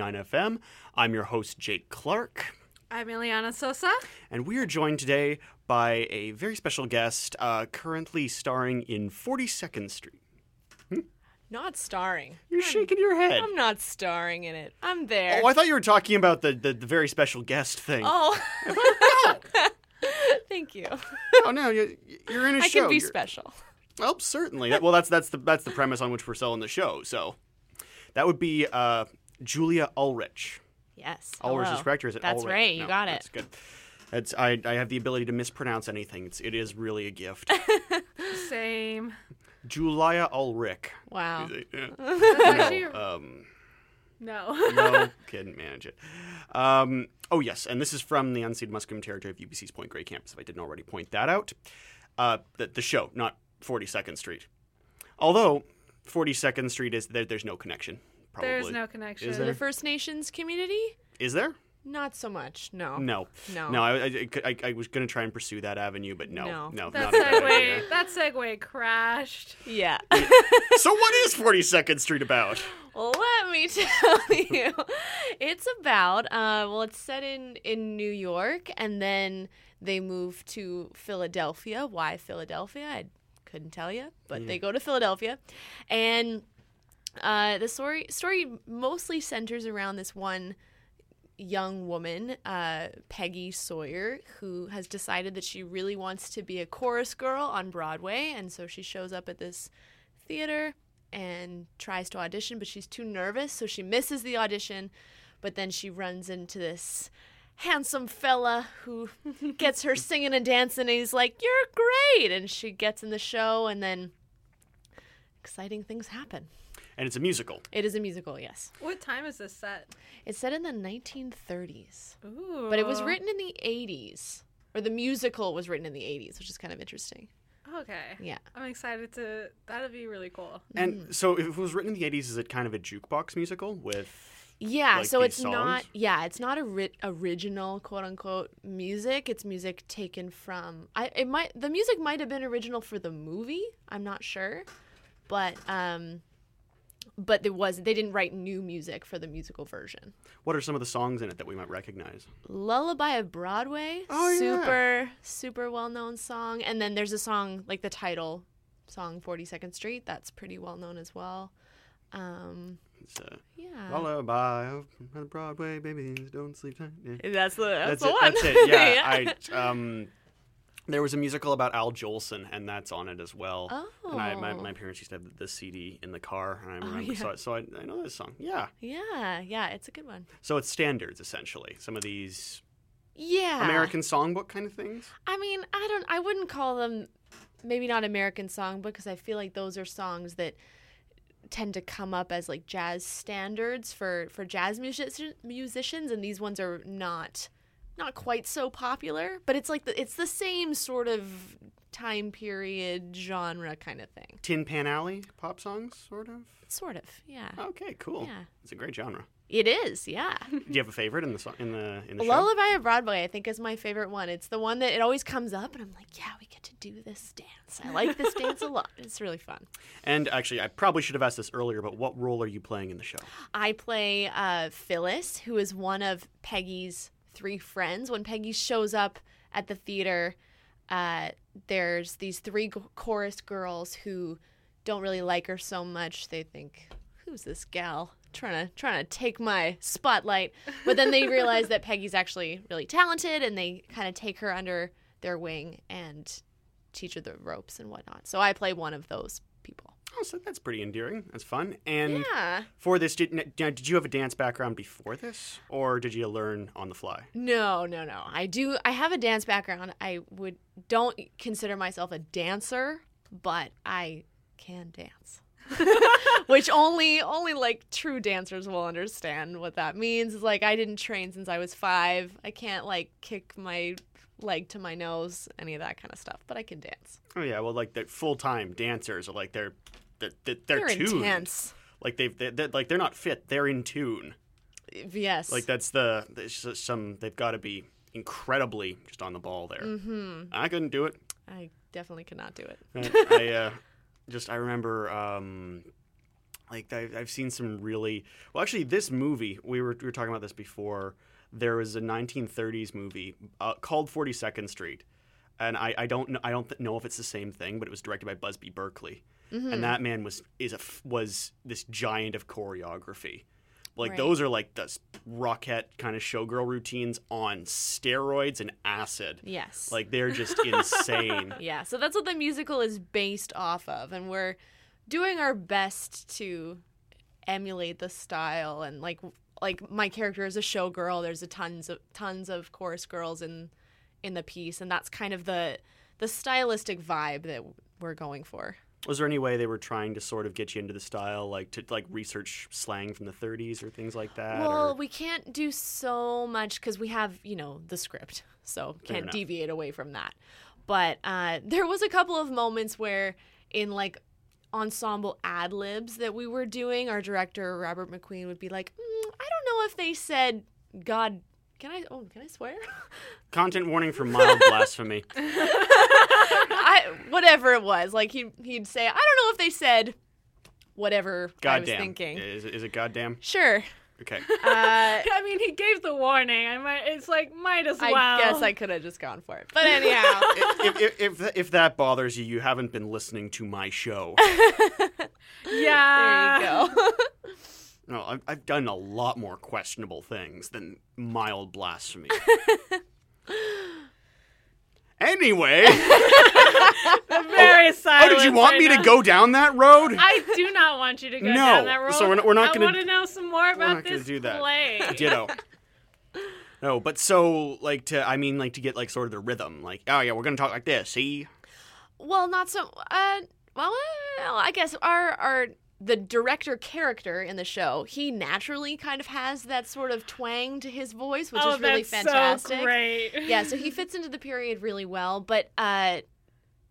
FM. I'm your host, Jake Clark, I'm Ileana Sosa. and we are joined today by a very special guest uh, currently starring in 42nd Street. Not starring. You're shaking your head. I'm not starring in it. I'm there. Oh, I thought you were talking about the, the, the very special guest thing. Oh. Thank you. Oh, no, you, you're in a I show. I can be You're- special. Well, certainly. Well, that's that's the that's the premise on which we're selling the show. So that would be uh, Julia Ulrich. Yes. Ulrich is correct, or is it That's Ulrich? right. You No, got That's it. good. That's I, I have the ability to mispronounce anything. It's, it is really a gift. Same. Julia Ulrich. Wow. Yeah. That's actually Um, no. no, couldn't manage it. Um, oh yes, and this is from the unceded Musqueam territory of UBC's Point Grey campus. If I didn't already point that out, uh, the, the show, not Forty Second Street. Although Forty Second Street is there, there's no connection. Probably There's no connection. Is The? First Nations community? Is there? Not so much. No. No, No. no. I, I, I, I was going to try and pursue that avenue, but no, no, No. that not a good idea. segue. That segue crashed. Yeah. So what is Forty Second Street about? Let me tell you. It's about uh well it's set in in New York and then they move to Philadelphia. Why Philadelphia? I couldn't tell you, but they go to Philadelphia and uh the story story mostly centers around this one young woman, uh, Peggy Sawyer, who has decided that she really wants to be a chorus girl on Broadway. And so she shows up at this theater and tries to audition, but she's too nervous. So she misses the audition. But then she runs into this handsome fella who gets her singing and dancing. And he's like, You're great. And she gets in the show, and then exciting things happen. And it's a musical. It is a musical, yes. What time is this set? It's set in the 1930s. Ooh. But it was written in the 80s. Or the musical was written in the 80s, which is kind of interesting. Okay. Yeah. I'm excited to. That'd be really cool. And Mm. so, if it was written in the '80s, is it kind of a jukebox musical with? Yeah, Like so these it's not yeah, it's not a ri- original quote unquote music. It's music taken from I it might the music might have been original for the movie. I'm not sure. But um but there was they didn't write new music for the musical version. What are some of the songs in it that we might recognize? Lullaby of Broadway. Oh, yeah. super, super well known song. And then there's a song like the title song 42nd Street. That's pretty well known as well. Um, It's uh, yeah. Lullaby of Broadway, babies don't sleep tight. Yeah. that's the that's, That's the it. one. That's it. Yeah, I um, there was a musical about Al Jolson, and that's on it as well. Oh. And I, my, Oh. my parents used to have the CD in the car, and I oh, remember. yeah. So, I- so I, I know this song. Yeah. yeah, yeah, it's a good one. So it's standards essentially. Some of these Yeah. American songbook kind of things. I mean, I don't I wouldn't call them maybe not American songbook because I feel like those are songs that tend to come up as like jazz standards for for jazz music- musicians and these ones are not not quite so popular, but it's like the, it's the same sort of time period genre kind of thing. Tin Pan Alley pop songs, sort of. Sort of. Yeah. Okay, cool. Yeah. It's a great genre. It is. Yeah. Do you have a favorite in the song in the in the show? Lullaby of Broadway, I think, is my favorite one. It's the one that it always comes up, and I'm like, yeah, we get to do this dance. I like this dance a lot. It's really fun. And actually, I probably should have asked this earlier, but what role are you playing in the show? I play uh, Phyllis, who is one of Peggy's three friends. When Peggy shows up at the theater, uh, there's these three chorus girls who don't really like her so much. They think, "Who's this gal trying to trying to take my spotlight?" But then they realize that Peggy's actually really talented, and they kind of take her under their wing and teach her the ropes and whatnot. So I play one of those. Oh, so that's pretty endearing. That's fun. And Yeah. for this, did, did you have a dance background before this, or did you learn on the fly? No, no, no. I do. I have a dance background. I would don't consider myself a dancer, but I can dance. Which only only like true dancers will understand what that means. It's like I didn't train since I was 5. I can't like kick my leg to my nose, any of that kind of stuff, but I can dance. Oh yeah, well, like the full time dancers are like they're they're they're, they're, tuned. intense. Like they've they're, they're- like they're not fit. They're in tune. Yes. Like that's the some they've got to be incredibly just on the ball there. Mm-hmm. I couldn't do it. I definitely cannot do it. I, I uh, just I remember um, like I've, I've seen some really well. Actually, this movie we were we were talking about this before. There was a 1930s movie uh, called 42nd Street, and I, I don't know I don't th- know if it's the same thing, but it was directed by Busby Berkeley, Mm-hmm. and that man was is a f- was this giant of choreography. Like Right. those are like the Rockette kind of showgirl routines on steroids and acid. Yes. Like they're just insane. Yeah, so that's what the musical is based off of, and we're doing our best to emulate the style. And like, like my character is a showgirl. There's a tons of tons of chorus girls in in the piece, and that's kind of the the stylistic vibe that we're going for. Was there any way they were trying to sort of get you into the style, like to like research slang from the 30s or things like that? Well, or- we can't do so much because we have, you know, the script, so can't deviate away from that. But uh, there was a couple of moments where, in like ensemble ad libs that we were doing, our director Robert McQueen would be like, mm, "I don't know if they said God." Can I? Oh, can I swear? Content warning for mild blasphemy. I whatever it was. Like he he'd say, "I don't know if they said whatever I was Goddamn. thinking." Is, is it goddamn? Sure. Okay. Uh, I mean, he gave the warning. I might. It's like might as well. I guess I could have just gone for it. But anyhow. if, if, if, if that bothers you, you haven't been listening to my show. Yeah. There you go. No, I've, I've done a lot more questionable things than mild blasphemy. Anyway, Very oh, silent. did you want me to go down that road? I do not want you to go No. down that road. No, so we're not- we're not I gonna- want to know some more about this do that. play. Ditto. No, but so like to I mean like to get like sort of the rhythm, like oh yeah, we're gonna talk like this. See, Well, not so. Uh, well, well, I guess our our the director character in the show, he naturally kind of has that sort of twang to his voice, which oh, is really that's fantastic. So great. yeah, so he fits into the period really well. But uh,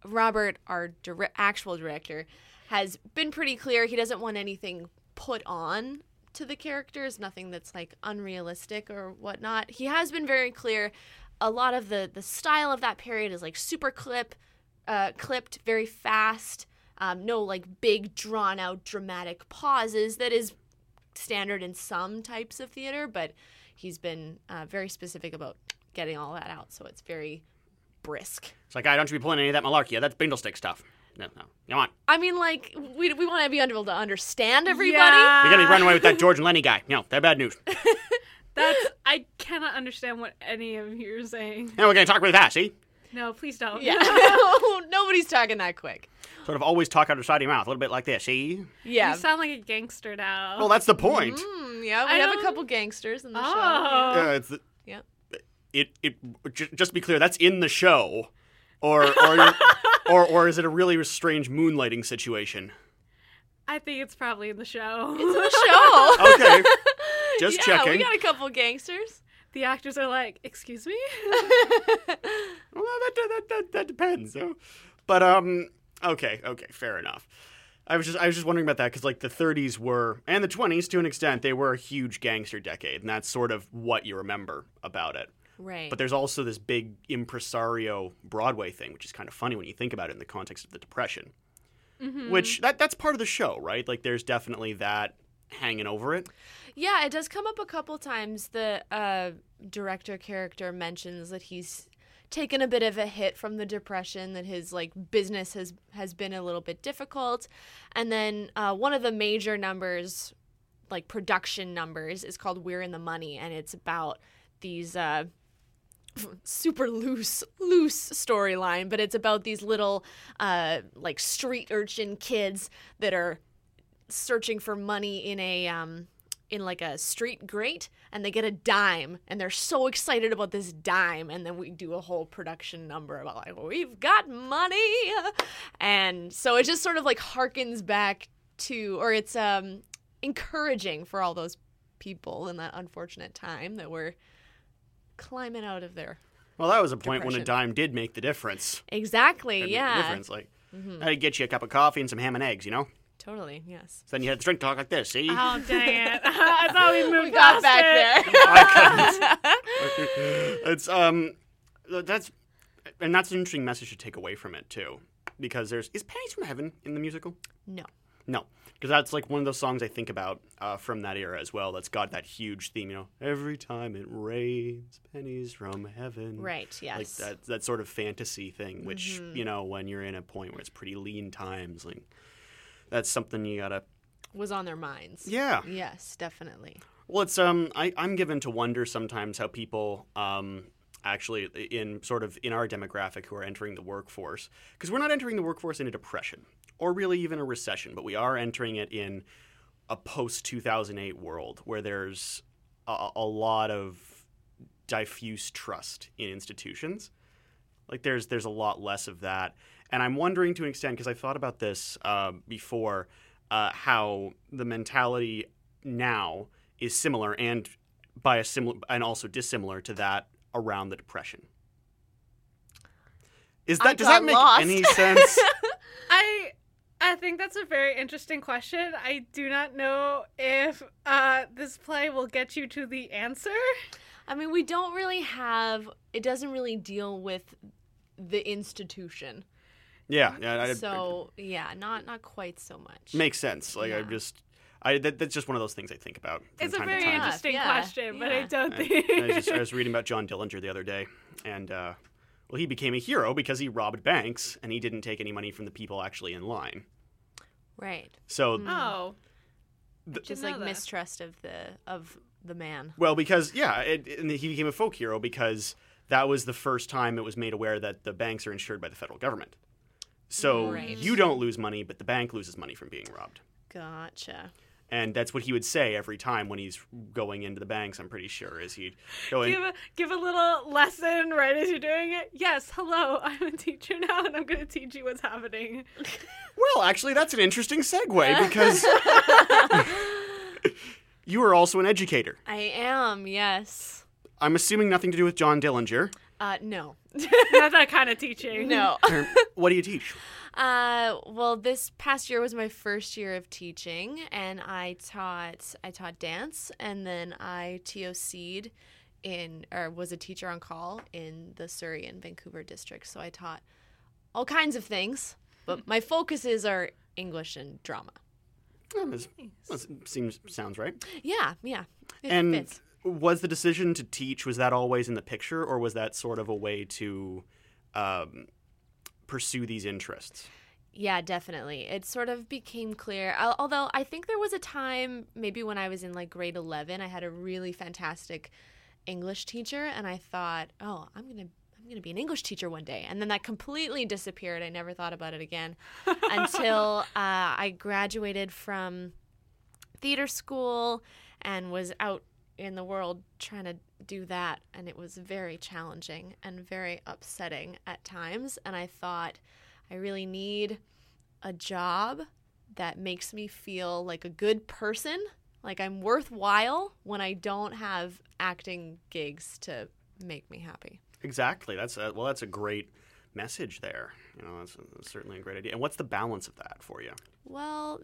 Robert, our dire- actual director, has been pretty clear. He doesn't want anything put on to the characters, nothing that's like unrealistic or whatnot. He has been very clear. A lot of the the style of that period is like super clip, uh, clipped, very fast. Um, no like big drawn out dramatic pauses. That is standard in some types of theater, but he's been uh, very specific about getting all that out, so it's very brisk. it's like I don't you be pulling any of that malarkey. Yeah, that's Bindlestick stuff. No, no, come on, I mean, like we, we want to be able to understand everybody. Yeah. you're gonna be running away with that George and Lenny guy. No, they're bad news. That's. I cannot understand what any of you are saying. Now we're gonna talk really fast. See, No, please don't. Yeah, nobody's talking that quick. sort of always talk out of the side of your mouth, a little bit like this. See, Yeah. You sound like a gangster now. well that's the point. Mm, yeah, we I have a don't- couple gangsters in the show. Oh. Yeah, it's the, Yeah. it it ju- just be clear, that's in the show, or or or or is it a really strange moonlighting situation? I think it's probably in the show. It's in the show. Okay, just yeah, checking. we got a couple gangsters. The actors are like, "Excuse me." Well, that, that, that, that depends. So. But um, okay, okay, fair enough. I was just I was just wondering about that because like the 30s were and the 20s to an extent they were a huge gangster decade, and that's sort of what you remember about it. Right. But there's also this big impresario Broadway thing, which is kind of funny when you think about it in the context of the Depression. Which that that's part of the show, right? Like there's definitely that hanging over it. Yeah, it does come up a couple times. The uh, director character mentions that he's taken a bit of a hit from the depression, that his like business has has been a little bit difficult, and then uh, one of the major numbers, like production numbers, is called "We're in the Money," and it's about these. Uh, super loose loose storyline but it's about these little uh like street urchin kids that are searching for money in a um in like a street grate and they get a dime and they're so excited about this dime and then we do a whole production number about like we've got money and so it just sort of like harkens back to or it's um encouraging for all those people in that unfortunate time that were climbing out of their Well, that was a point when a Depression. dime did make the difference. exactly It made the yeah difference. Like, I'd get you a cup of coffee and some ham and eggs, you know. Totally yes So then you had the drink talk like this. See, Oh dang it! I thought we moved we got back it. there I couldn't. it's um, that's and that's an interesting message to take away from it too, because there's is pennies from heaven in the musical. no No, because that's like one of those songs I think about uh, from that era as well. That's got that huge theme, you know. Every time it rains, pennies from heaven. Right. Yes. Like that that sort of fantasy thing, which Mhm. you know, when you're in a point where it's pretty lean times, like that's something you gotta. Was on their minds. Yeah. Yes, definitely. Well, it's um, I, I'm given to wonder sometimes how people um actually in sort of in our demographic who are entering the workforce because we're not entering the workforce in a depression or really even a recession, but we are entering it in a post 2008 world where there's a, a lot of diffuse trust in institutions. Like there's there's a lot less of that, and I'm wondering to an extent because I've thought about this uh, before, uh, how the mentality now is similar and by a similar and also dissimilar to that around the depression. Is I that does that make lost. any sense? I I think that's a very interesting question. I do not know if uh, this play will get you to the answer. I mean, we don't really have. It doesn't really deal with the institution. Yeah, yeah, I, so yeah, not not quite so much. makes sense. Like I Yeah. just, I that, that's just one of those things I think about from It's a time very to time. interesting Yeah, question, but I don't I, think I, just, I was reading about John Dillinger the other day, and uh, well, he became a hero because he robbed banks and he didn't take any money from the people actually in line. right. So, Mm. Oh, th- Just like that. mistrust of the of the man. well, because yeah, it, and he became a folk hero because that was the first time it was made aware that the banks are insured by the federal government. So Right. you don't lose money, but the bank loses money from being robbed. Gotcha. And that's what he would say every time when he's going into the banks. I'm pretty sure is he'd go in. give a give a little lesson right as you're doing it. Yes, hello, I'm a teacher now, and I'm going to teach you what's happening. Well, actually, that's an interesting segue because you are also an educator. I am. Yes. I'm assuming nothing to do with John Dillinger. Uh, no. Not that kind of teaching. no. What do you teach? Uh, well, this past year was my first year of teaching, and I taught I taught dance, and then I TOC'd in or was a teacher on call in the Surrey and Vancouver districts. So I taught all kinds of things, but my focuses are English and drama. Oh, this- this seems sounds right. Yeah, yeah. It and fits. Was the decision to teach was that always in the picture, or was that sort of a way to um, pursue these interests? Yeah, definitely. It sort of became clear. Although I think there was a time, maybe when I was in like grade 11, I had a really fantastic English teacher, and I thought, oh, I'm going to. I'm going to be an English teacher one day. And then that completely disappeared. I never thought about it again until uh, I graduated from theater school and was out in the world trying to do that. And it was very challenging and very upsetting at times. And I thought, I really need a job that makes me feel like a good person, like I'm worthwhile when I don't have acting gigs to make me happy. Exactly. That's a, well. That's a great message there. You know, that's, that's certainly a great idea. And what's the balance of that for you? Well,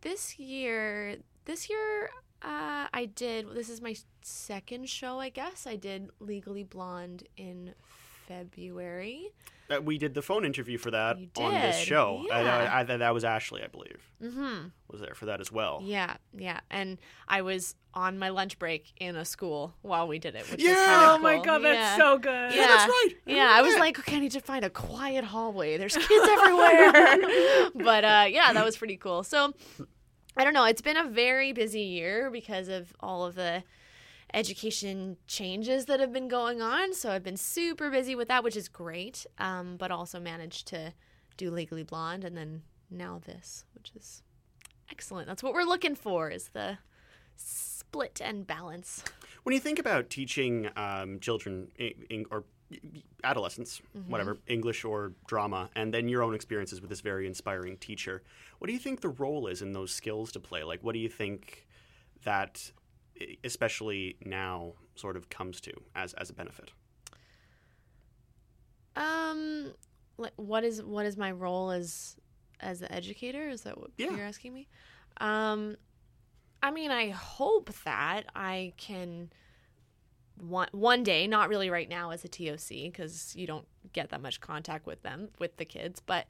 this year, this year, uh, I did. This is my second show, I guess. I did Legally Blonde in February. Uh, we did the phone interview for that on this show. I- yeah. I, I, that was Ashley, I believe, Mm-hmm. was there for that as well. Yeah, yeah. And I was on my lunch break in a school while we did it, which Yeah! was kind of Oh my god, that's yeah. so good. Yeah, that's right. I Yeah, I was that. like, okay, I need to find a quiet hallway. There's kids everywhere. but uh, yeah, that was pretty cool. So I don't know. It's been a very busy year because of all of the education changes that have been going on. So I've been super busy with that, which is great. Um, but also managed to do Legally Blonde and then now this, which is excellent. That's what we're looking for is the split and balance. When you think about teaching um, children in, in, or adolescents, Mm-hmm. whatever, English or drama, and then your own experiences with this very inspiring teacher, what do you think the role is in those skills to play? Like, what do you think that, especially now, sort of comes to as, as a benefit? Um, like what is what is my role as as the educator? Is that what Yeah. you're asking me? Um, I mean, I hope that I can one one day, not really right now as a TOC because you don't get that much contact with them with the kids, but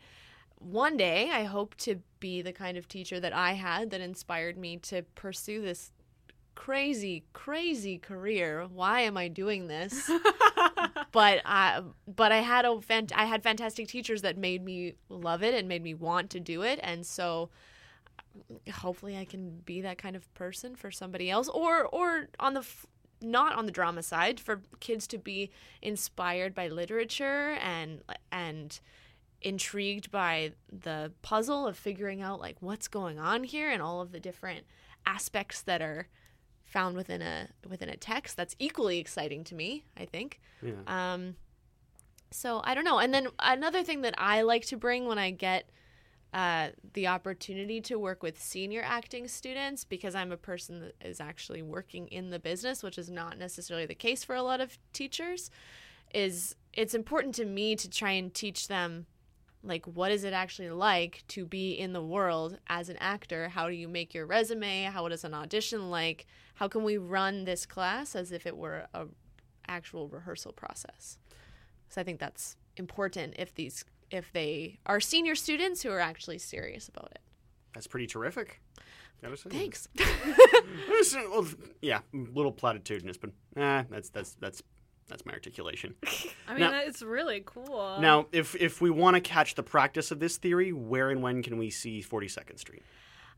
one day I hope to be the kind of teacher that I had that inspired me to pursue this crazy, crazy career. Why am I doing this? but I, but I had a fant- I had fantastic teachers that made me love it and made me want to do it, and so hopefully I can be that kind of person for somebody else, or or on the not on the drama side for kids to be inspired by literature and and intrigued by the puzzle of figuring out like what's going on here and all of the different aspects that are found within a within a text. That's equally exciting to me i think. Yeah. um so i don't know. And then another thing that i like to bring when i get uh, the opportunity to work with senior acting students because I'm a person that is actually working in the business, which is not necessarily the case for a lot of teachers. Is it's important to me to try and teach them like what is it actually like to be in the world as an actor? How do you make your resume? How does an audition like? How can we run this class as if it were a actual rehearsal process? So i think that's important if these if they are senior students who are actually serious about it That's pretty terrific. Thanks well, yeah, a little platitudinous, but eh, that's that's that's that's my articulation. I mean, Now- it's really cool. now, if if we want to catch the practice of this theory, where and when can we see Forty Second Street?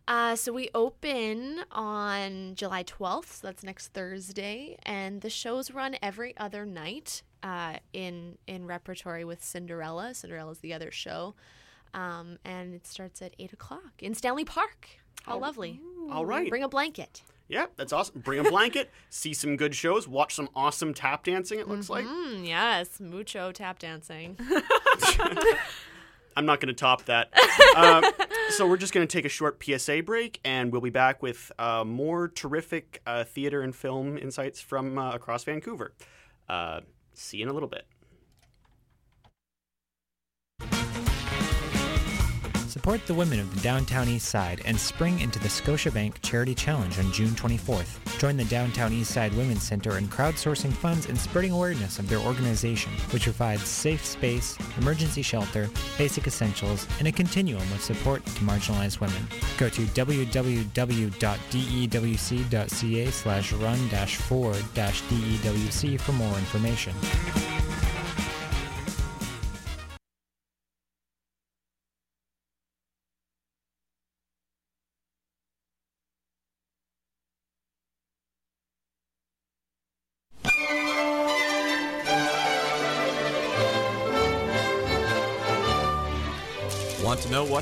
Uh, so we open on July 12th, so that's next Thursday, and the shows run every other night uh, in in repertory with Cinderella. Cinderella's the other show, um, and it starts at eight o'clock in Stanley Park. How Oh. lovely! All right. Bring a blanket. Yeah, that's awesome. Bring a blanket, see some good shows, watch some awesome tap dancing. It looks like Mm, yes, mucho tap dancing. I'm not going to top that. uh, so we're just going to take a short PSA break, and we'll be back with uh, more terrific uh, theater and film insights from uh, across Vancouver. See you in a little bit. Support the women of the Downtown East Side and spring into the Scotiabank Charity Challenge on June 24th. Join the Downtown East Side Women's Center in crowdsourcing funds and spreading awareness of their organization, which provides safe space, emergency shelter, basic essentials, and a continuum of support to marginalized women. Go to www.dewc.ca slash run-forward-dewc for more information.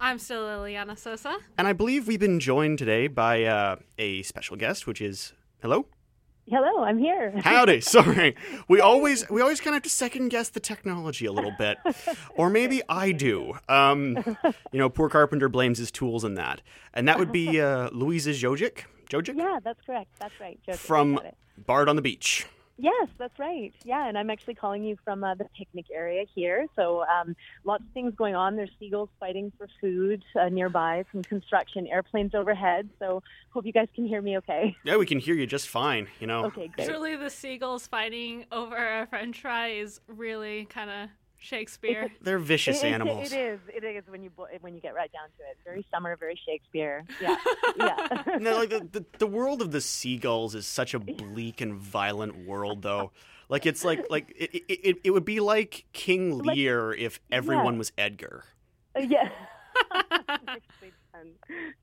I'm still Liliana Sosa. and I believe we've been joined today by uh, a special guest, which is hello. Hello, I'm here. Howdy. Sorry, we always we always kind of have to second guess the technology a little bit, or maybe I do. Um, you know, poor carpenter blames his tools in that, and that would be uh, Luisa Jojic. Jojic Yeah, that's correct. That's right. Joe, from. Bard on the Beach. Yes, that's right. Yeah, and I'm actually calling you from uh, the picnic area here. So um, lots of things going on. There's seagulls fighting for food uh, nearby, some construction, airplanes overhead. So hope you guys can hear me okay. Yeah, we can hear you just fine. You know. Okay, great. Truly, the seagulls fighting over a French fry is really kind of Shakespeare. They're vicious It- it- animals. It is. It is when you when you get right down to it. Very summer, very Shakespeare. Yeah, yeah. No, like the, the the world of the seagulls is such a bleak and violent world, though. Like it's like like it it, it, it would be like King Like- Lear if everyone Yeah. was Edgar. yeah. Nicely done.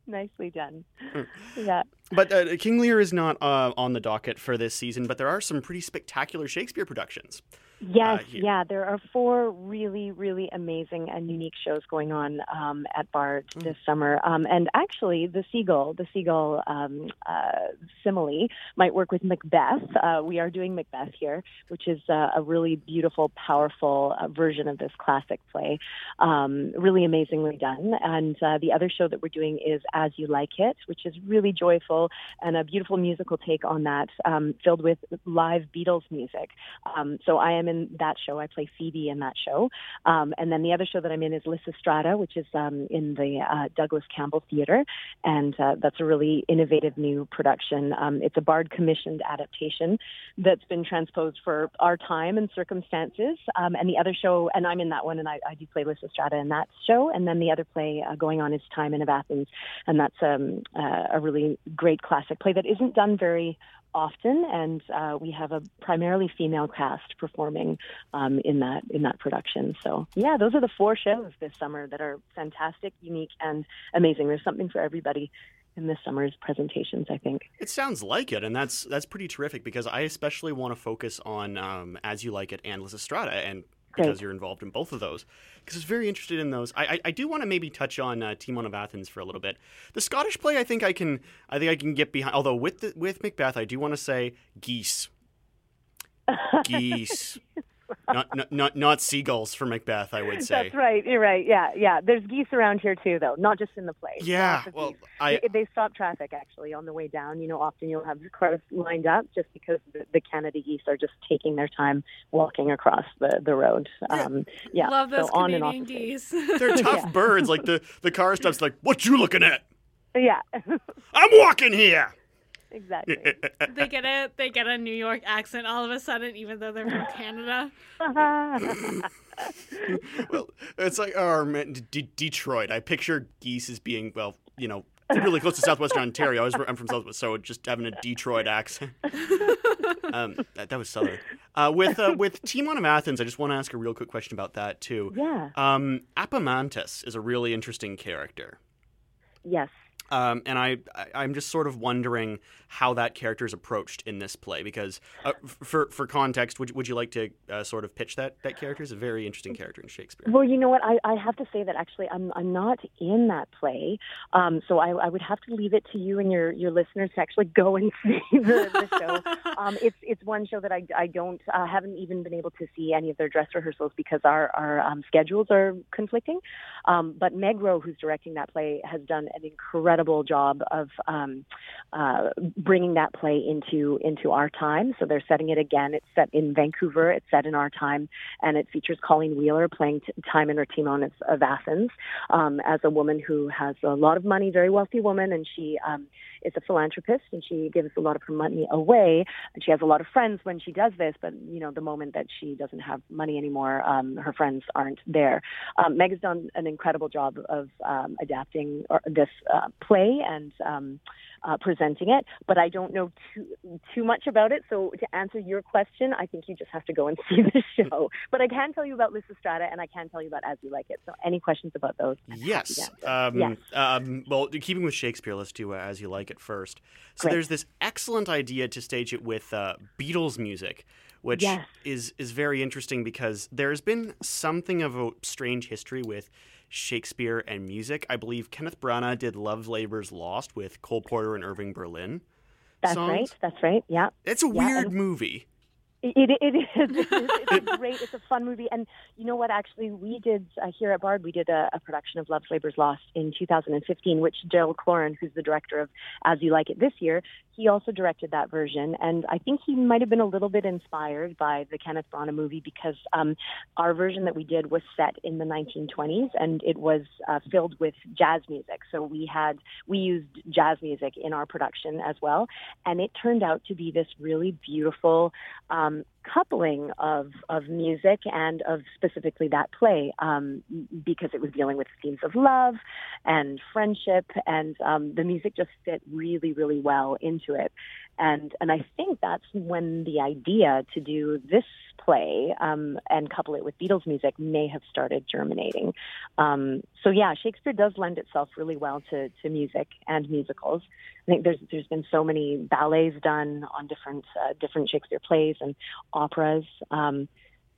Nicely done. Hmm. Yeah. But uh, King Lear is not uh, on the docket for this season. But there are some pretty spectacular Shakespeare productions. Yes, uh, yeah, there are four really, really amazing and unique shows going on um, at Bard Mm. this summer. Um, and actually, the Seagull, the Seagull um, uh, simile might work with Macbeth. Uh, we are doing Macbeth here, which is uh, a really beautiful, powerful uh, version of this classic play. Um, really amazingly done. And uh, the other show that we're doing is As You Like It, which is really joyful and a beautiful musical take on that, um, filled with live Beatles music. Um, so I am in that show. I play Phoebe in that show. Um, and then the other show that I'm in is Lysistrata, which is um, in the uh, Douglas Campbell Theater. And uh, that's a really innovative new production. Um, it's a Bard commissioned adaptation that's been transposed for our time and circumstances. Um, and the other show, and I'm in that one, and I, I do play Lysistrata in that show. And then the other play uh, going on is Timon of Athens. And that's um, uh, a really great classic play that isn't done very often, and uh, we have a primarily female cast performing um, in that in that production. So yeah, those are the four shows this summer that are fantastic, unique, and amazing. There's something for everybody in this summer's presentations. I think. It sounds like it, and that's that's pretty terrific because I especially want to focus on um, As You Like It and Lysistrata, and because Great. you're involved in both of those, because I was very interested in those. I, I, I do want to maybe touch on uh, Timon of Athens for a little bit. The Scottish play, I think I can I think I can get behind. Although with the, with Macbeth, I do want to say geese, geese, not, not not not seagulls for Macbeth. I would say. That's right. You're right. Yeah, yeah. There's geese around here too, though. Not just in the play. Yeah, well, geese. I- they, they stop traffic actually on the way down. You know, often you'll have cars lined up just because the, the Canada geese are just taking their time walking across the the road. Um, yeah. Love those so on and off Canadian of geese. They're tough birds. Like the the car stops. Like, what you looking at? Yeah. I'm walking here. Exactly. they get a they get a New York accent all of a sudden, even though they're from Canada. well, it's like oh, man, D- Detroit. I picture geese as being well, you know, really close to southwestern Ontario. I was, I'm from Southwest, so just having a Detroit accent. um, that, that was southern. Uh, with uh, with Timon of Athens, I just want to ask a real quick question about that too. yeah. Um, Apemantus is a really interesting character. Yes. Um, and I, I, I'm just sort of wondering how that character is approached in this play because, uh, for for context, would would you like to uh, sort of pitch that that character? It's a very interesting character in Shakespeare. Well, you know what? I, I have to say that actually I'm I'm not in that play, um, so I, I would have to leave it to you and your, your listeners to actually go and see the, the show. Um, it's it's one show that I, I don't uh, haven't even been able to see any of their dress rehearsals because our our um, schedules are conflicting. Um, but Meg Roe, who's directing that play, has done an incredible job of um, uh, bringing that play into into our time. So they're setting it again. It's set in Vancouver. It's set in our time, and it features Colleen Wheeler playing t- Timon or Timon of, of Athens um, as a woman who has a lot of money, very wealthy woman, and she um, is a philanthropist and she gives a lot of her money away. And she has a lot of friends when she does this, but you know the moment that she doesn't have money anymore, um, her friends aren't there. Um, Meg has done an incredible job of um, adapting this uh, play and um, uh, presenting it, but I don't know too too much about it. So to answer your question, I think you just have to go and see the show. but I can tell you about Lysistrata and I can tell you about As You Like It. So any questions about those? I'm Yes. Um, Yes. um, well, keeping with Shakespeare, let's do uh, As You Like It first. So Great. there's this excellent idea to stage it with uh, Beatles music, which Yes. is is very interesting because there's been something of a strange history with Shakespeare and music. I believe Kenneth Branagh did Love Labor's Lost with Cole Porter and Irving Berlin. That's songs. right. That's right. Yeah. It's a Yeah, weird and- movie. It, it, is. It is. It's a great. It's a fun movie. And you know what? Actually, we did uh, here at Bard. We did a, a production of Love's Labor's Lost in 2015, which Daryl Cloran, who's the director of As You Like It this year, he also directed that version. And I think he might have been a little bit inspired by the Kenneth Branagh movie because um, our version that we did was set in the 1920s and it was uh, filled with jazz music. So we had we used jazz music in our production as well, and it turned out to be this really beautiful. Um, coupling of of music and of specifically that play um, because it was dealing with themes of love and friendship and um, the music just fit really really well into it and and I think that's when the idea to do this play um, and couple it with Beatles music may have started germinating. Um, so yeah, Shakespeare does lend itself really well to to music and musicals. I think there's there's been so many ballets done on different uh, different Shakespeare plays and operas. Um,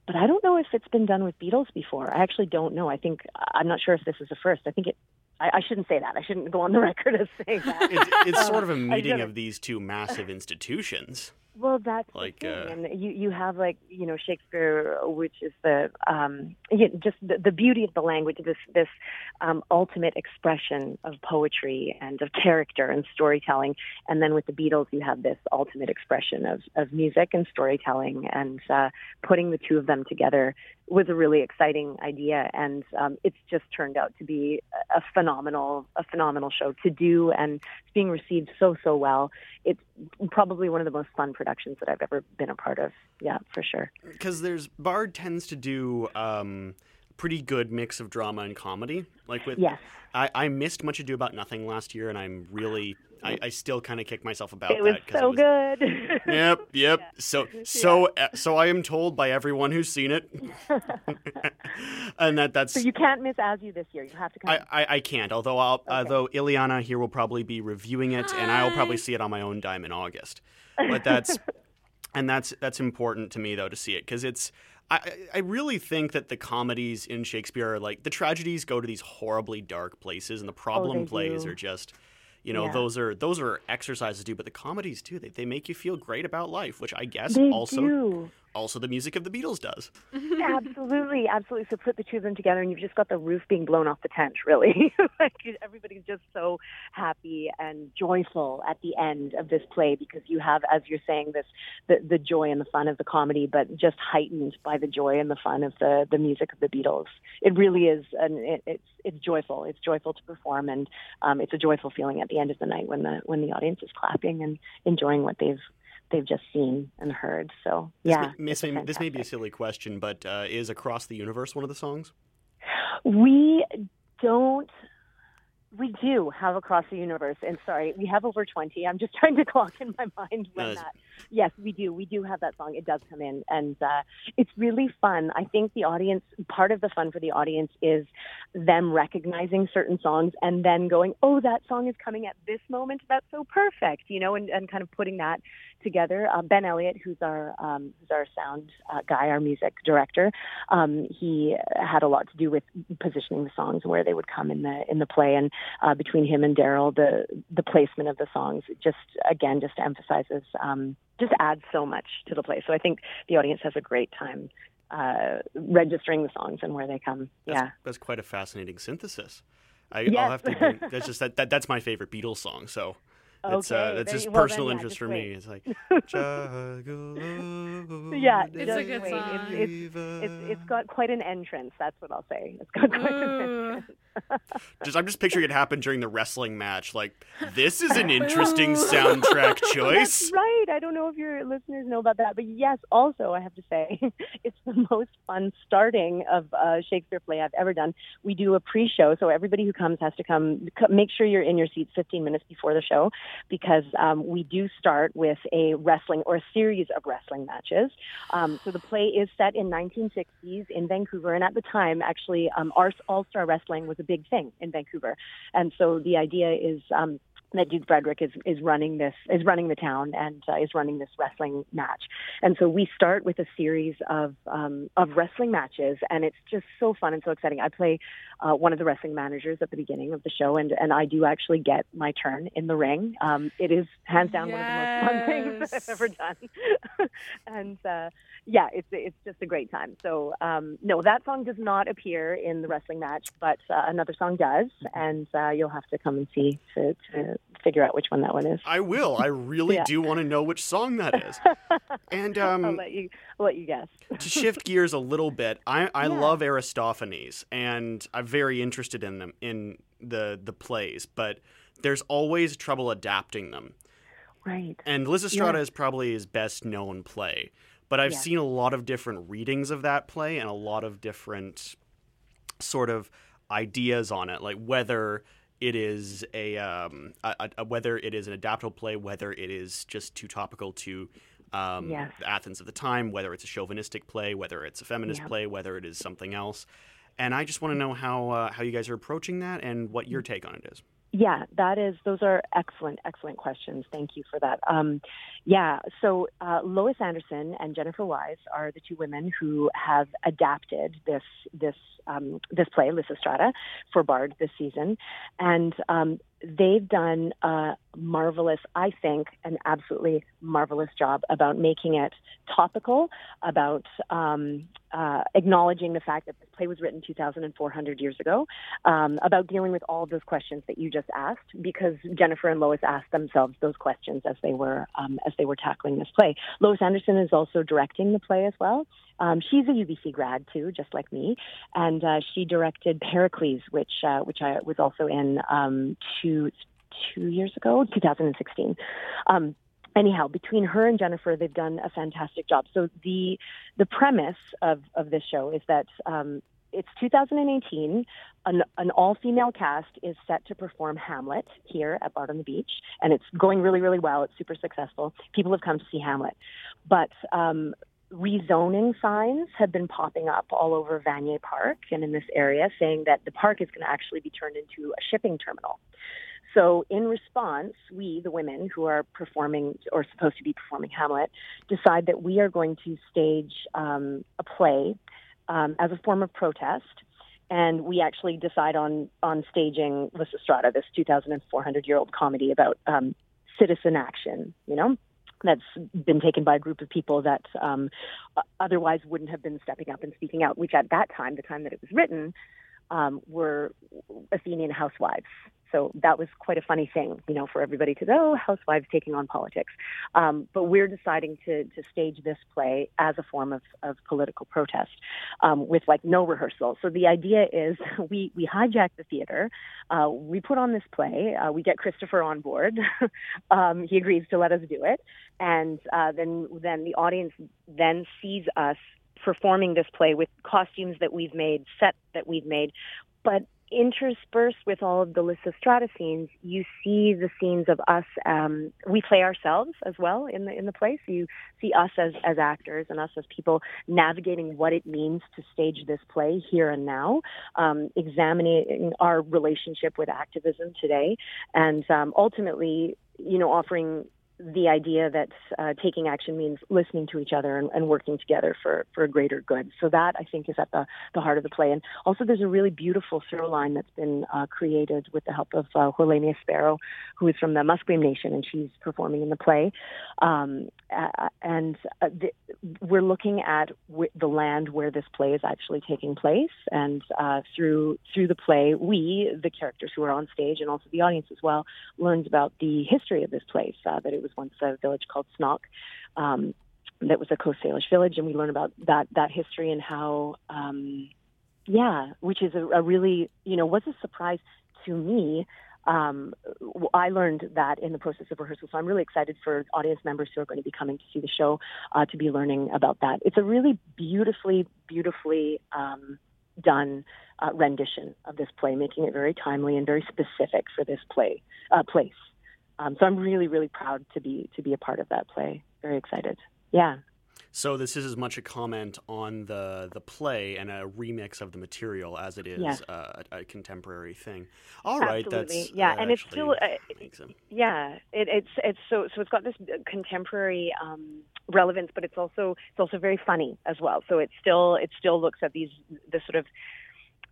but I don't know if it's been done with Beatles before. I actually don't know. I think I'm not sure if this is the first. I think it. I, I shouldn't say that. I shouldn't go on the record as saying that. It's, it's sort of a meeting of these two massive institutions. Well, that's Like, the uh, and you you have like you know Shakespeare, which is the um, yeah, just the, the beauty of the language, this this um, ultimate expression of poetry and of character and storytelling, and then with the Beatles, you have this ultimate expression of of music and storytelling, and uh, putting the two of them together was a really exciting idea, and um, it's just turned out to be a phenomenal a phenomenal show to do, and it's being received so so well. It's probably one of the most fun productions that I've ever been a part of. Yeah, for sure. because there's Bard tends to do um, pretty good mix of drama and comedy. Like with Yes. I, I missed Much Ado About Nothing last year, and I'm really I, I still kind of kick myself about it was that. so was- good. Yep, yep. So so uh, so I am told by everyone who's seen it, and that that's so you can't miss As You this year. You have to come. I, I, I can't. Although I'll, although Ileana here will probably be reviewing it, and I will probably see it on my own dime in August. But that's and that's that's important to me though to see it because it's. I, I really think that the comedies in Shakespeare are like the tragedies go to these horribly dark places, and the oh, problem they plays do. are just, you know, Yeah. those are those are exercises too. But the comedies too, they, they make you feel great about life, which I guess they also do. Also the music of the Beatles does. absolutely, absolutely. So put the two of them together, and you've just got the roof being blown off the tent. Really, like everybody's just so happy and joyful at the end of this play because you have, as you're saying, this the, the joy and the fun of the comedy, but just heightened by the joy and the fun of the the music of the Beatles. It really is, and it, it's it's joyful. It's joyful to perform, and um, it's a joyful feeling at the end of the night when the when the audience is clapping and enjoying what they've they've just seen and heard. So yeah, This, it's may, this may be a silly question, but uh, is Across the Universe one of the songs? We don't. We do have across the universe, and sorry, we have over twenty. I'm just trying to clock in my mind when Nice. that. Yes, we do. We do have that song. It does come in, and uh, it's really fun. I think the audience, part of the fun for the audience is them recognizing certain songs and then going, "Oh, that song is coming at this moment. That's so perfect," you know, and, and kind of putting that together. Uh, ben Elliott, who's our um, who's our sound uh, guy, our music director, um, he had a lot to do with positioning the songs and where they would come in the in the play. And uh, between him and Daryl, the the placement of the songs just again just emphasizes um, just adds so much to the play. So I think the audience has a great time uh, registering the songs and where they come. That's, yeah. that's quite a fascinating synthesis. I, Yes. I'll have to. That's just that, that. That's my favorite Beatles song. So uh, Okay, that's just you- well, then, personal yeah, interest just for wait. me. It's like Yeah, It's a good wait. song. It's, it's it's it's got quite an entrance. That's what I'll say. It's got quite an entrance. just I'm just picturing it happen during the wrestling match. Like this is an interesting soundtrack choice. I don't know if your listeners know about that, but yes, also I have to say, it's the most fun starting of a Shakespeare play I've ever done. We do a pre-show, so everybody who comes has to come. Make sure you're in your seats 15 minutes before the show, because um, we do start with a wrestling or a series of wrestling matches. Um, so the play is set in 1960s in Vancouver, and at the time, actually, um, All Star Wrestling was a big thing in Vancouver, and so the idea is. That Duke Frederick is, is running this is running the town and uh, is running this wrestling match, and so we start with a series of um, of wrestling matches, and it's just so fun and so exciting. I play uh, one of the wrestling managers at the beginning of the show, and and I do actually get my turn in the ring. Um, it is hands down one of the most fun things I've ever done, and uh, yeah, it's it's just a great time. So um, no, that song does not appear in the wrestling match, but uh, another song does, and uh, you'll have to come and see to, to figure out which one that one is. I will. I really Yeah. do want to know which song that is. And I'll um, let you I'll let you guess. to shift gears a little bit, I, I Yeah. love Aristophanes, and I'm very interested in them in the the plays, but there's always trouble adapting them. Right. And Lysistrata is probably his best known play, but I've seen a lot of different readings of that play and a lot of different sort of ideas on it, like whether it is a, um, a, a whether it is an adaptable play, whether it is just too topical to um, Yes. the Athens of the time, whether it's a chauvinistic play, whether it's a feminist Yeah. play, whether it is something else. And I just want to know how uh, how you guys are approaching that and what your take on it is. Yeah, that is. Those are excellent, excellent questions. Thank you for that. Um, yeah, so uh, Lois Anderson and Jennifer Wise are the two women who have adapted this this um, this play, Lysistrata, for Bard this season, and um, they've done a marvelous, I think, an absolutely marvelous job about making it topical, about um, uh, acknowledging the fact that this play was written 2,400 years ago, um, about dealing with all of those questions that you just asked, because Jennifer and Lois asked themselves those questions as they were um, as they were tackling this play. Lois Anderson is also directing the play as well. Um, she's a UBC grad too, just like me, and uh, she directed Pericles, which uh, which I was also in um, two two years ago, 2016. Um, anyhow, between her and Jennifer, they've done a fantastic job. So the the premise of of this show is that. Um, it's 2018. An, an all female cast is set to perform Hamlet here at Bard on the Beach, and it's going really, really well. It's super successful. People have come to see Hamlet. But um, rezoning signs have been popping up all over Vanier Park and in this area saying that the park is going to actually be turned into a shipping terminal. So, in response, we, the women who are performing or supposed to be performing Hamlet, decide that we are going to stage um, a play um, as a form of protest. And we actually decide on on staging Lysistrata, this 2,400 year old comedy about um, citizen action. You know, that's been taken by a group of people that um, otherwise wouldn't have been stepping up and speaking out, which at that time, the time that it was written, um, were Athenian housewives. So that was quite a funny thing, you know, for everybody to go, oh, housewives taking on politics. Um, but we're deciding to, to stage this play as a form of, of political protest um, with like no rehearsal. So the idea is we, we hijack the theater, uh, we put on this play, uh, we get Christopher on board. um, he agrees to let us do it. And uh, then, then the audience then sees us performing this play with costumes that we've made, set that we've made, but interspersed with all of the Lysistrata scenes, you see the scenes of us. Um, we play ourselves as well in the in the play, so you see us as as actors and us as people navigating what it means to stage this play here and now, um, examining our relationship with activism today, and um, ultimately, you know, offering the idea that uh, taking action means listening to each other and, and, working together for, for a greater good. So that I think is at the, the heart of the play. And also there's a really beautiful throw line that's been uh, created with the help of uh, Sparrow, who is from the Musqueam Nation, and she's performing in the play. Um, and uh, the, we're looking at w- the land where this play is actually taking place, and uh, through through the play, we, the characters who are on stage, and also the audience as well, learns about the history of this place. Uh, that it was once a village called Senakw. Um, that was a Coast Salish village, and we learn about that that history and how, um, yeah, which is a, a really, you know, was a surprise to me um, I learned that in the process of rehearsal. So I'm really excited for audience members who are going to be coming to see the show uh, to be learning about that. It's a really beautifully, beautifully um, done uh, rendition of this play, making it very timely and very specific for this play uh, place. Um, so I'm really, really proud to be to be a part of that play. Very excited. Yeah. So this is as much a comment on the the play and a remix of the material as it is a, a, contemporary thing. All right, Absolutely. that's yeah, that and it's still uh, yeah, it, it's it's so so it's got this contemporary um, relevance, but it's also it's also very funny as well. So it still it still looks at these the sort of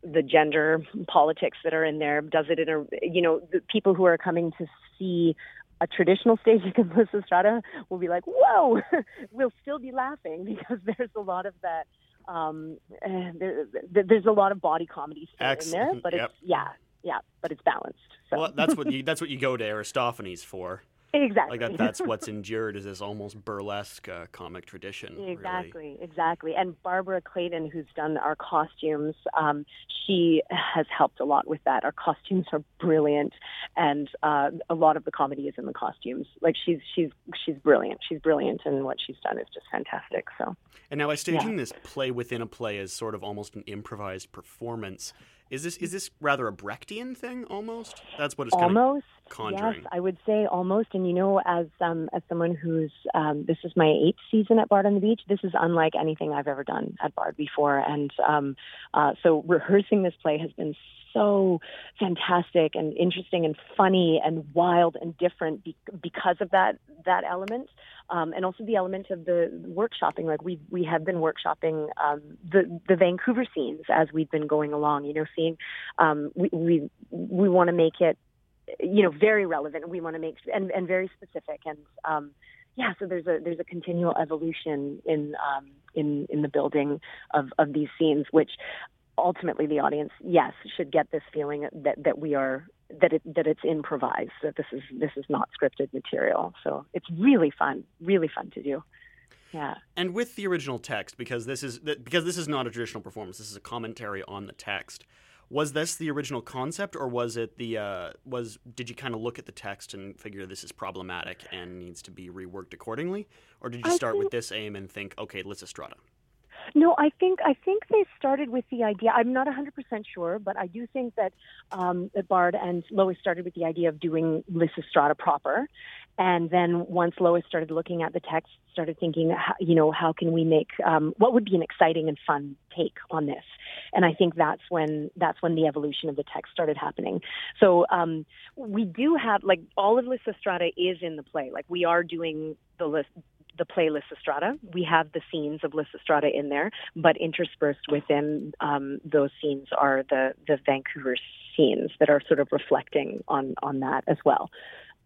the gender politics that are in there does it in a you know the people who are coming to see a traditional staging of Lysistrata will be like, whoa, we'll still be laughing because there's a lot of that. Um, eh, there, there's a lot of body comedy stuff in there, but yep. it's yeah, yeah, but it's balanced. So. Well, that's what you that's what you go to Aristophanes for. Exactly. Like that, that's what's endured is this almost burlesque uh, comic tradition. Exactly, really. exactly. And Barbara Clayton, who's done our costumes, um, she has helped a lot with that. Our costumes are brilliant, and uh, a lot of the comedy is in the costumes. Like she's she's she's brilliant. She's brilliant, and what she's done is just fantastic. So. And now, by staging yeah. this play within a play as sort of almost an improvised performance, is this is this rather a Brechtian thing almost? That's what it's almost kind of conjuring. Yes, I would say almost. And you know, as um, as someone who's um, this is my eighth season at Bard on the Beach, this is unlike anything I've ever done at Bard before. And um, uh, so rehearsing this play has been so fantastic and interesting and funny and wild and different be- because of that that element. Um, and also the element of the workshopping. Like we we have been workshopping um, the the Vancouver scenes as we've been going along. You know, seeing um, we we we want to make it you know very relevant. We want to make and and very specific and. Um, yeah, so there's a there's a continual evolution in um, in in the building of of these scenes, which ultimately the audience, yes, should get this feeling that that we are that it that it's improvised, that this is this is not scripted material. So it's really fun, really fun to do. Yeah. And with the original text, because this is because this is not a traditional performance, this is a commentary on the text. Was this the original concept, or was it the uh, was? Did you kind of look at the text and figure this is problematic and needs to be reworked accordingly, or did you I start think- with this aim and think, okay, Lysistrata? No, I think I think they started with the idea. I'm not 100% sure, but I do think that um, that Bard and Lois started with the idea of doing Lysistrata proper, and then once Lois started looking at the text, started thinking, you know, how can we make um, what would be an exciting and fun take on this? And I think that's when that's when the evolution of the text started happening. So um, we do have like all of Lysistrata is in the play. Like we are doing the list the play Lysistrata. We have the scenes of Lysistrata in there, but interspersed within um, those scenes are the the Vancouver scenes that are sort of reflecting on on that as well.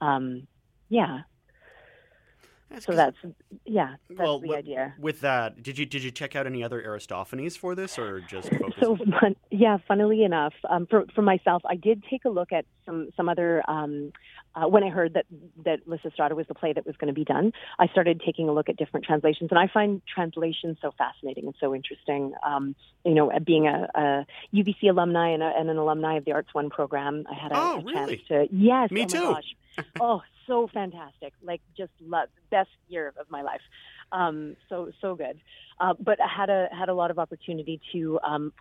Um, yeah, That's so that's yeah, that's well, the wi- idea. With that, did you did you check out any other Aristophanes for this, or just focus? So fun, yeah, funnily enough, um, for for myself, I did take a look at some some other. Um, uh, when I heard that that Lysistrata was the play that was going to be done, I started taking a look at different translations, and I find translations so fascinating and so interesting. Um, you know, being a, a UBC alumni and, a, and an alumni of the Arts One program, I had a, Oh, a really? chance to yes, Me oh too. gosh. oh, so fantastic! Like just love best year of my life. Um, so so good. Uh, but I had a had a lot of opportunity to um,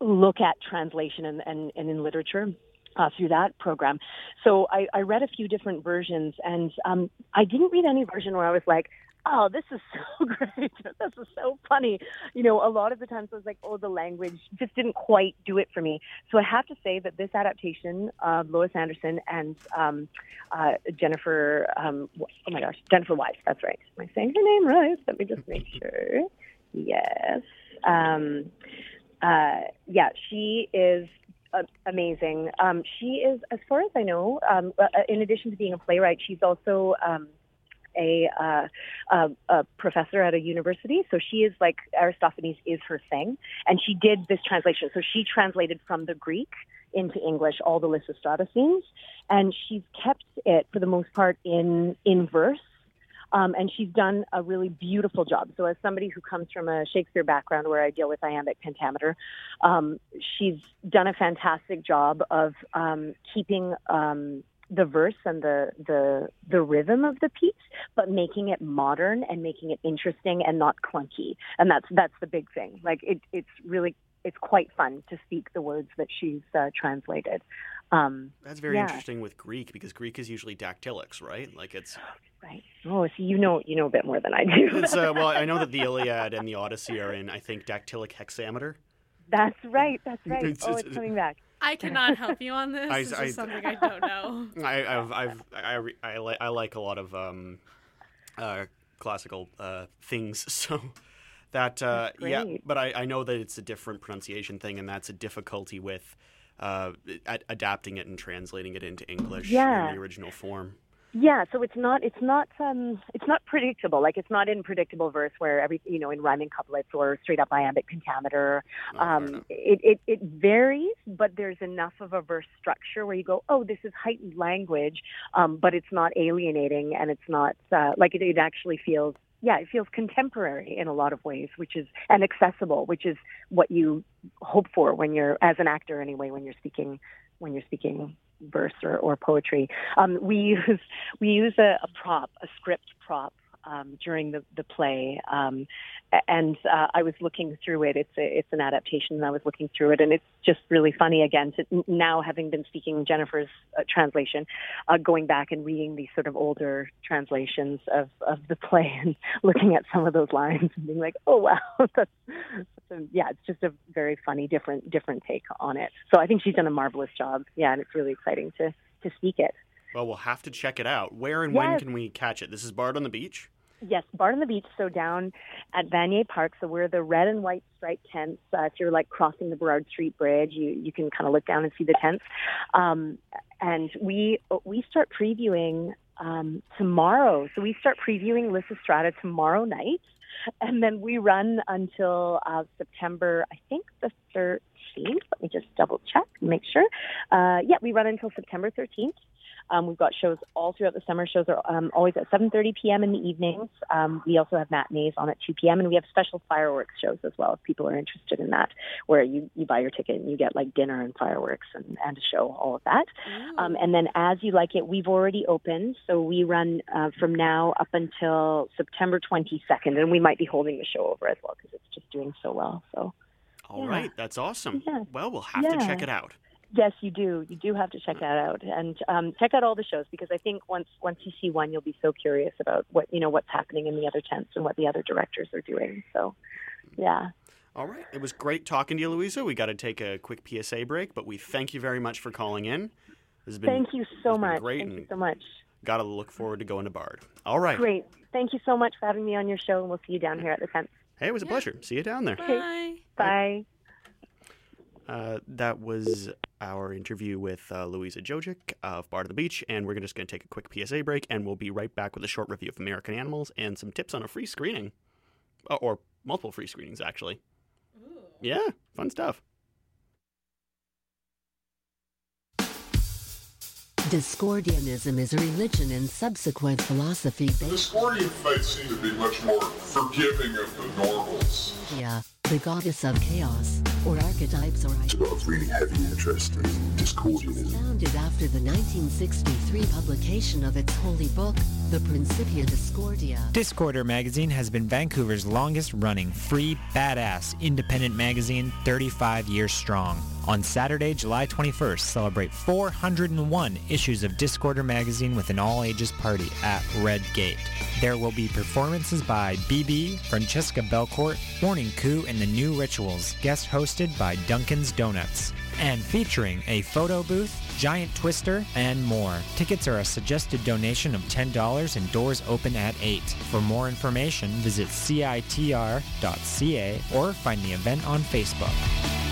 look at translation and, and, and in literature uh, through that program. So I, I read a few different versions, and um, I didn't read any version where I was like, "Oh, this is so great! this is so funny." You know, a lot of the times I was like, "Oh, the language just didn't quite do it for me." So I have to say that this adaptation of Lois Anderson and um, uh, Jennifer, um, oh my gosh, Jennifer Wise. That's right. Am I saying her name right? Let me just make sure. Yes. Um, uh, yeah, she is uh, amazing. Um, she is, as far as I know, um, uh, in addition to being a playwright, she's also um, a, uh, a, a professor at a university. So she is like Aristophanes is her thing, and she did this translation. So she translated from the Greek into English all the Lysistrata scenes, and she's kept it for the most part in in verse. Um, and she's done a really beautiful job. So, as somebody who comes from a Shakespeare background where I deal with iambic pentameter, um, she's done a fantastic job of um, keeping um, the verse and the, the the rhythm of the piece, but making it modern and making it interesting and not clunky. And that's that's the big thing. Like it, it's really it's quite fun to speak the words that she's uh, translated. Um, That's very yeah. interesting with Greek because Greek is usually dactylics, right? Like it's right. Oh, so you know you know a bit more than I do. it's uh, well, I know that the Iliad and the Odyssey are in I think dactylic hexameter. That's right. That's right. It's- oh, it's- it's coming back. I cannot help you on this. I- It's I- something I don't know. I, I've, I've, I, re- I, li- I like a lot of um, uh, classical uh, things, so that uh, yeah. But I, I know that it's a different pronunciation thing, and that's a difficulty with uh, ad- adapting it and translating it into English Yeah. in the original form. Yeah, so it's not it's not um it's not predictable. Like it's not in predictable verse where every you know in rhyming couplets or straight up iambic pentameter. Oh, Um, it, it it varies, but there's enough of a verse structure where you go, oh, this is heightened language, um, but it's not alienating and it's not uh, like it, it actually feels. Yeah, it feels contemporary in a lot of ways, which is and accessible, which is what you hope for when you're as an actor anyway when you're speaking when you're speaking verse or, or poetry. Um, we use we use a, a prop, a script prop. Um, during the the play, um, and uh, I was looking through it. It's a, it's an adaptation, and I was looking through it, and it's just really funny again to now having been speaking Jennifer's uh, translation, uh, going back and reading these sort of older translations of, of the play and looking at some of those lines and being like, oh wow, that's, that's a, yeah, it's just a very funny, different different take on it. So I think she's done a marvelous job. Yeah, and it's really exciting to to speak it. Well, we'll have to check it out. Where and when can we catch it? This is Bard on the Beach. Yes, Bard on the Beach. So down at Vanier Park. So we're the red and white striped tents. Uh, if you're like crossing the Burrard Street Bridge, you you can kind of look down and see the tents. Um, and we we start previewing um, tomorrow. So we start previewing Lysistrata tomorrow night, and then we run until uh, September. I think the thirteenth. Let me just double check, make sure. Uh, yeah, we run until September thirteenth. Um, we've got shows all throughout the summer. Shows are um, always at 7:30 p.m. in the evenings. Um, we also have matinees on at 2 p.m. and we have special fireworks shows as well. If people are interested in that, where you you buy your ticket and you get like dinner and fireworks and, and a show, all of that. Um, and then as you like it, we've already opened, so we run uh, from now up until September 22nd, and we might be holding the show over as well because it's just doing so well. So. All Yeah. right, that's awesome. Yeah. Well, we'll have to check it out. Yes, you do. You do have to check that out, and um, check out all the shows because I think once once you see one, you'll be so curious about what you know what's happening in the other tents and what the other directors are doing. So, yeah, All right. It was great talking to you, Luisa. We got to take a quick PSA break, but we thank you very much for calling in. This has been thank you so it's been much. great Thank you so much. got to look forward to going to Bard. All right. Great. Thank you so much for having me on your show, and we'll see you down here at the tent. Hey, it was a pleasure. See you down there. Bye. Bye. Uh, that was our interview with uh, Luisa Jojic of Bard of the Beach, and we're just going to take a quick PSA break, and we'll be right back with a short review of American Animals and some tips on a free screening, Uh, or multiple free screenings actually. Yeah, fun stuff. Discordianism is a religion and subsequent philosophy The based Discordian faith seem to be much more forgiving of the normals. on the goddess of chaos, or archetypes or It's got a really heavy interest in Discordianism. founded after the 1963 publication of its holy book, the Principia Discordia. Discorder magazine has been Vancouver's longest running free, badass, independent magazine 35 years strong. On Saturday, July 21st, celebrate 401 issues of Discorder magazine with an all ages party at Red Gate. There will be performances by BB, Francesca Belcourt, Morning Coup, and the New Rituals, guest hosted by Duncan's Donuts and featuring a photo booth, giant twister, and more. Tickets are a suggested donation of $10 and doors open at 8. For more information, visit citr.ca or find the event on Facebook.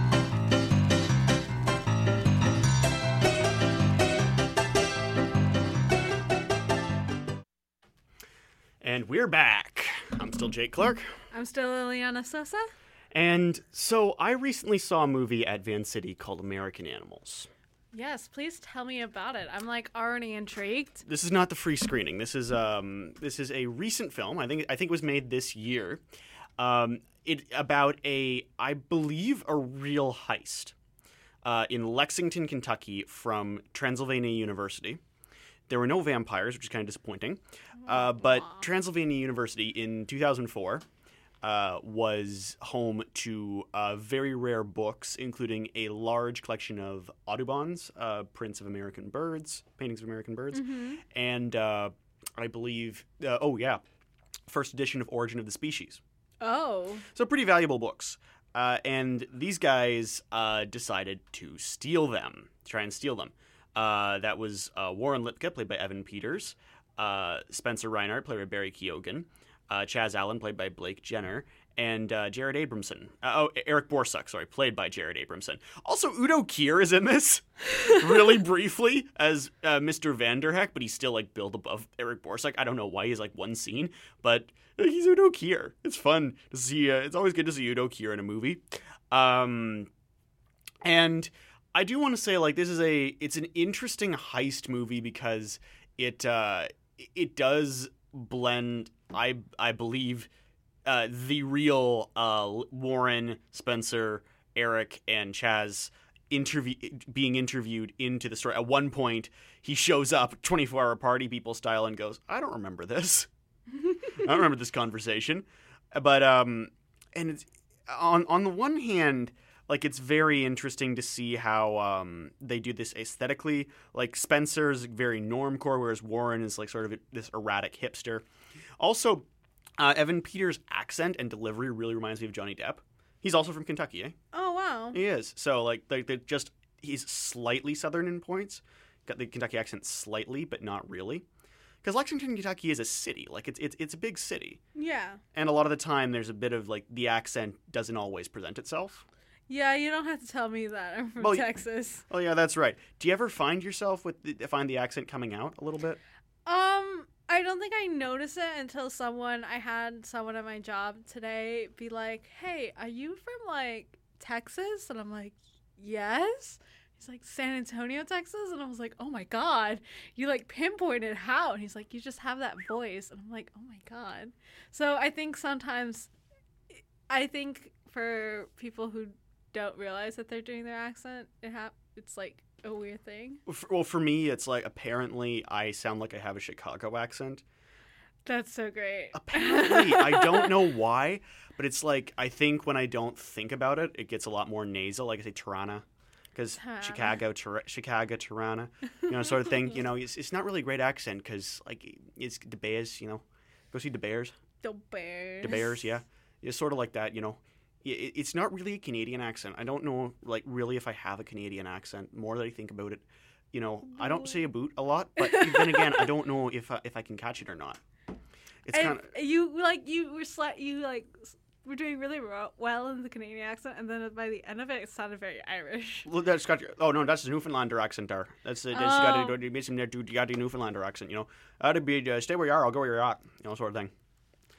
we're back. I'm still Jake Clark. I'm still Liliana Sosa. And so I recently saw a movie at Vancity called American Animals. Yes, please tell me about it. I'm like already intrigued. This is not the free screening. This is um this is a recent film. I think I think it was made this year. Um, it about a I believe a real heist uh, in Lexington, Kentucky, from Transylvania University. There were no vampires, which is kind of disappointing. Uh, but Transylvania University in 2004 uh, was home to uh, very rare books, including a large collection of Audubon's uh, prints of American birds, paintings of American birds, and uh, I believe, uh, oh yeah, first edition of Origin of the Species. Oh. So pretty valuable books. Uh, and these guys uh, decided to steal them, try and steal them. Uh, that was uh, Warren Lipka, played by Evan Peters, uh, Spencer Reinhard, played by Barry Keoghan, uh, Chas Allen, played by Blake Jenner, and uh, Jared Abramson. Uh, oh, Eric Borsuk, sorry, played by Jared Abramson. Also, Udo Kier is in this, really briefly, as uh, Mr. Vanderheck, but he's still like billed above Eric Borsuk. I don't know why he's like one scene, but he's Udo Kier. It's fun to see. Uh, it's always good to see Udo Kier in a movie. Um, and I do want to say like this is a it's an interesting heist movie because it uh, it does blend. I I believe uh, the real uh, Warren, Spencer, Eric, and Chas interview being interviewed into the story. At one point, he shows up, 24 hour party people style, and goes, "I don't remember this. I don't remember this conversation." But um, and it's, on on the one hand, like it's very interesting to see how um they do this aesthetically. Like Spencer's very normcore, whereas Warren is like sort of this erratic hipster. Also, uh, Evan Peters' accent and delivery really reminds me of Johnny Depp. He's also from Kentucky, eh? Oh wow. He is. So like they they just he's slightly southern in points. Got the Kentucky accent slightly, but not really. Because Lexington, Kentucky is a city. Like it's it's it's a big city. Yeah. And a lot of the time there's a bit of like the accent doesn't always present itself. Yeah, you don't have to tell me that. I'm from Well, Texas. Oh yeah, that's right. Do you ever find yourself with the, find the accent coming out a little bit? Um, I don't think I noticed it until someone I had someone at my job today be like, "Hey, are you from like Texas?" And I'm like, "Yes." He's like, "San Antonio, Texas," and I was like, "Oh my god, you like pinpointed how?" And he's like, "You just have that voice," and I'm like, "Oh my god." So I think sometimes, I think for people who don't realize that they're doing their accent, it ha- it's like a weird thing. Well, for me, it's like apparently I sound like I have a Chicago accent. That's so great. Apparently, I don't know why, but it's like I think when I don't think about it, it gets a lot more nasal. Like I say, Tirana, because. Chicago, Tir- Chicago, Tirana, you know, sort of thing. You know, it's, it's not really a great accent because like it's the Bears. You know, go see the Bears. The Bears. The Bears, yeah, it's sort of like that. You know, it's not really a Canadian accent. I don't know, like really, if I have a Canadian accent. More that I think about it, you know, I don't say a boot a lot, but then again, I don't know if I, if I can catch it or not. It's kind of you like you were sli- you like were doing really well in the Canadian accent, and then by the end of it, it sounded very Irish. Well, that's got oh no, that's a Newfoundlander accent there. That's uh, that's Oh. got to make some there do you got the Newfoundlander accent. You know, that'd be uh, stay where you are, I'll go where you're at. You know, sort of thing.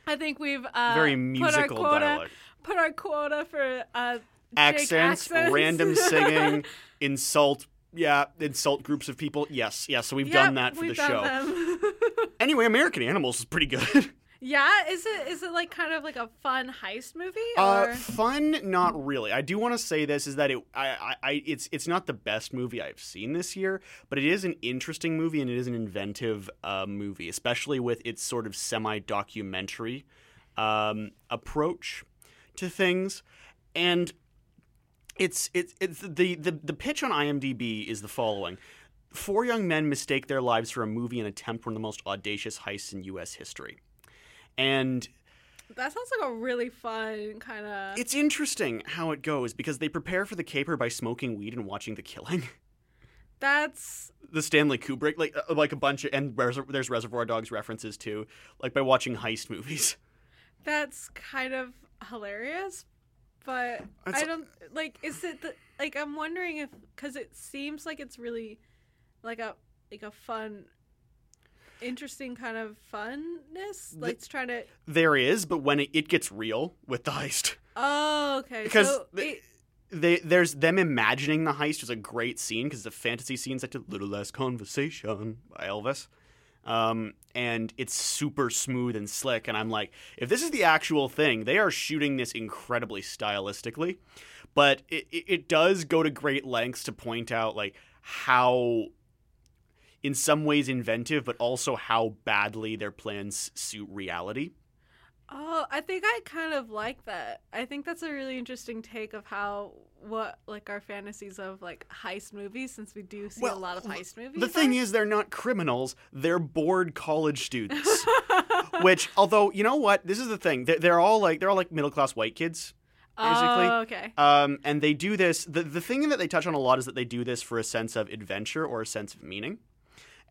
I think we've uh, Very put our quota. Put our quota for uh, Accents, accents. random singing, insult. Yeah, insult groups of people. Yes, yes. So we've Yep, done that for the show. Anyway, American Animals is pretty good. yeah, is it is it like kind of like a fun heist movie? Uh, fun, not really. I do want to say this is that it, I, I, I, it's, it's not the best movie I've seen this year, but it is an interesting movie and it is an inventive uh, movie, especially with its sort of semi-documentary um, approach to things, and it's, it's, it's the, the, the pitch on IMDb is the following. Four young men mistake their lives for a movie and attempt one of the most audacious heists in U.S. history. And that sounds like a really fun kind of. it's interesting how it goes because they prepare for the caper by smoking weed and watching The Killing. That's the Stanley Kubrick, like uh, like a bunch of, and Res- there's Reservoir Dogs references too, like by watching heist movies. that's kind of hilarious, but It's- I don't like. Is it the like? I'm wondering if because it seems like it's really like a like a fun, interesting kind of funness. Like it's trying to. There is, but when it, it gets real with the heist, Oh, okay. because so they, it- they there's them imagining the heist is a great scene because the fantasy scenes like a little less conversation by Elvis. Um, and it's super smooth and slick. And I'm like, if this is the actual thing, they are shooting this incredibly stylistically. But it, it, it does go to great lengths to point out like how, in some ways, inventive, but also how badly their plans suit reality. Oh, I think I kind of like that. I think that's a really interesting take of how what like our fantasies of like heist movies since we do see a lot of heist movies. The thing is, they're not criminals; they're bored college students. Which, although you know what, this is the thing: they're, they're all like they're all like middle class white kids, basically. Oh, okay. Um, and they do this. The the thing that they touch on a lot is that they do this for a sense of adventure or a sense of meaning.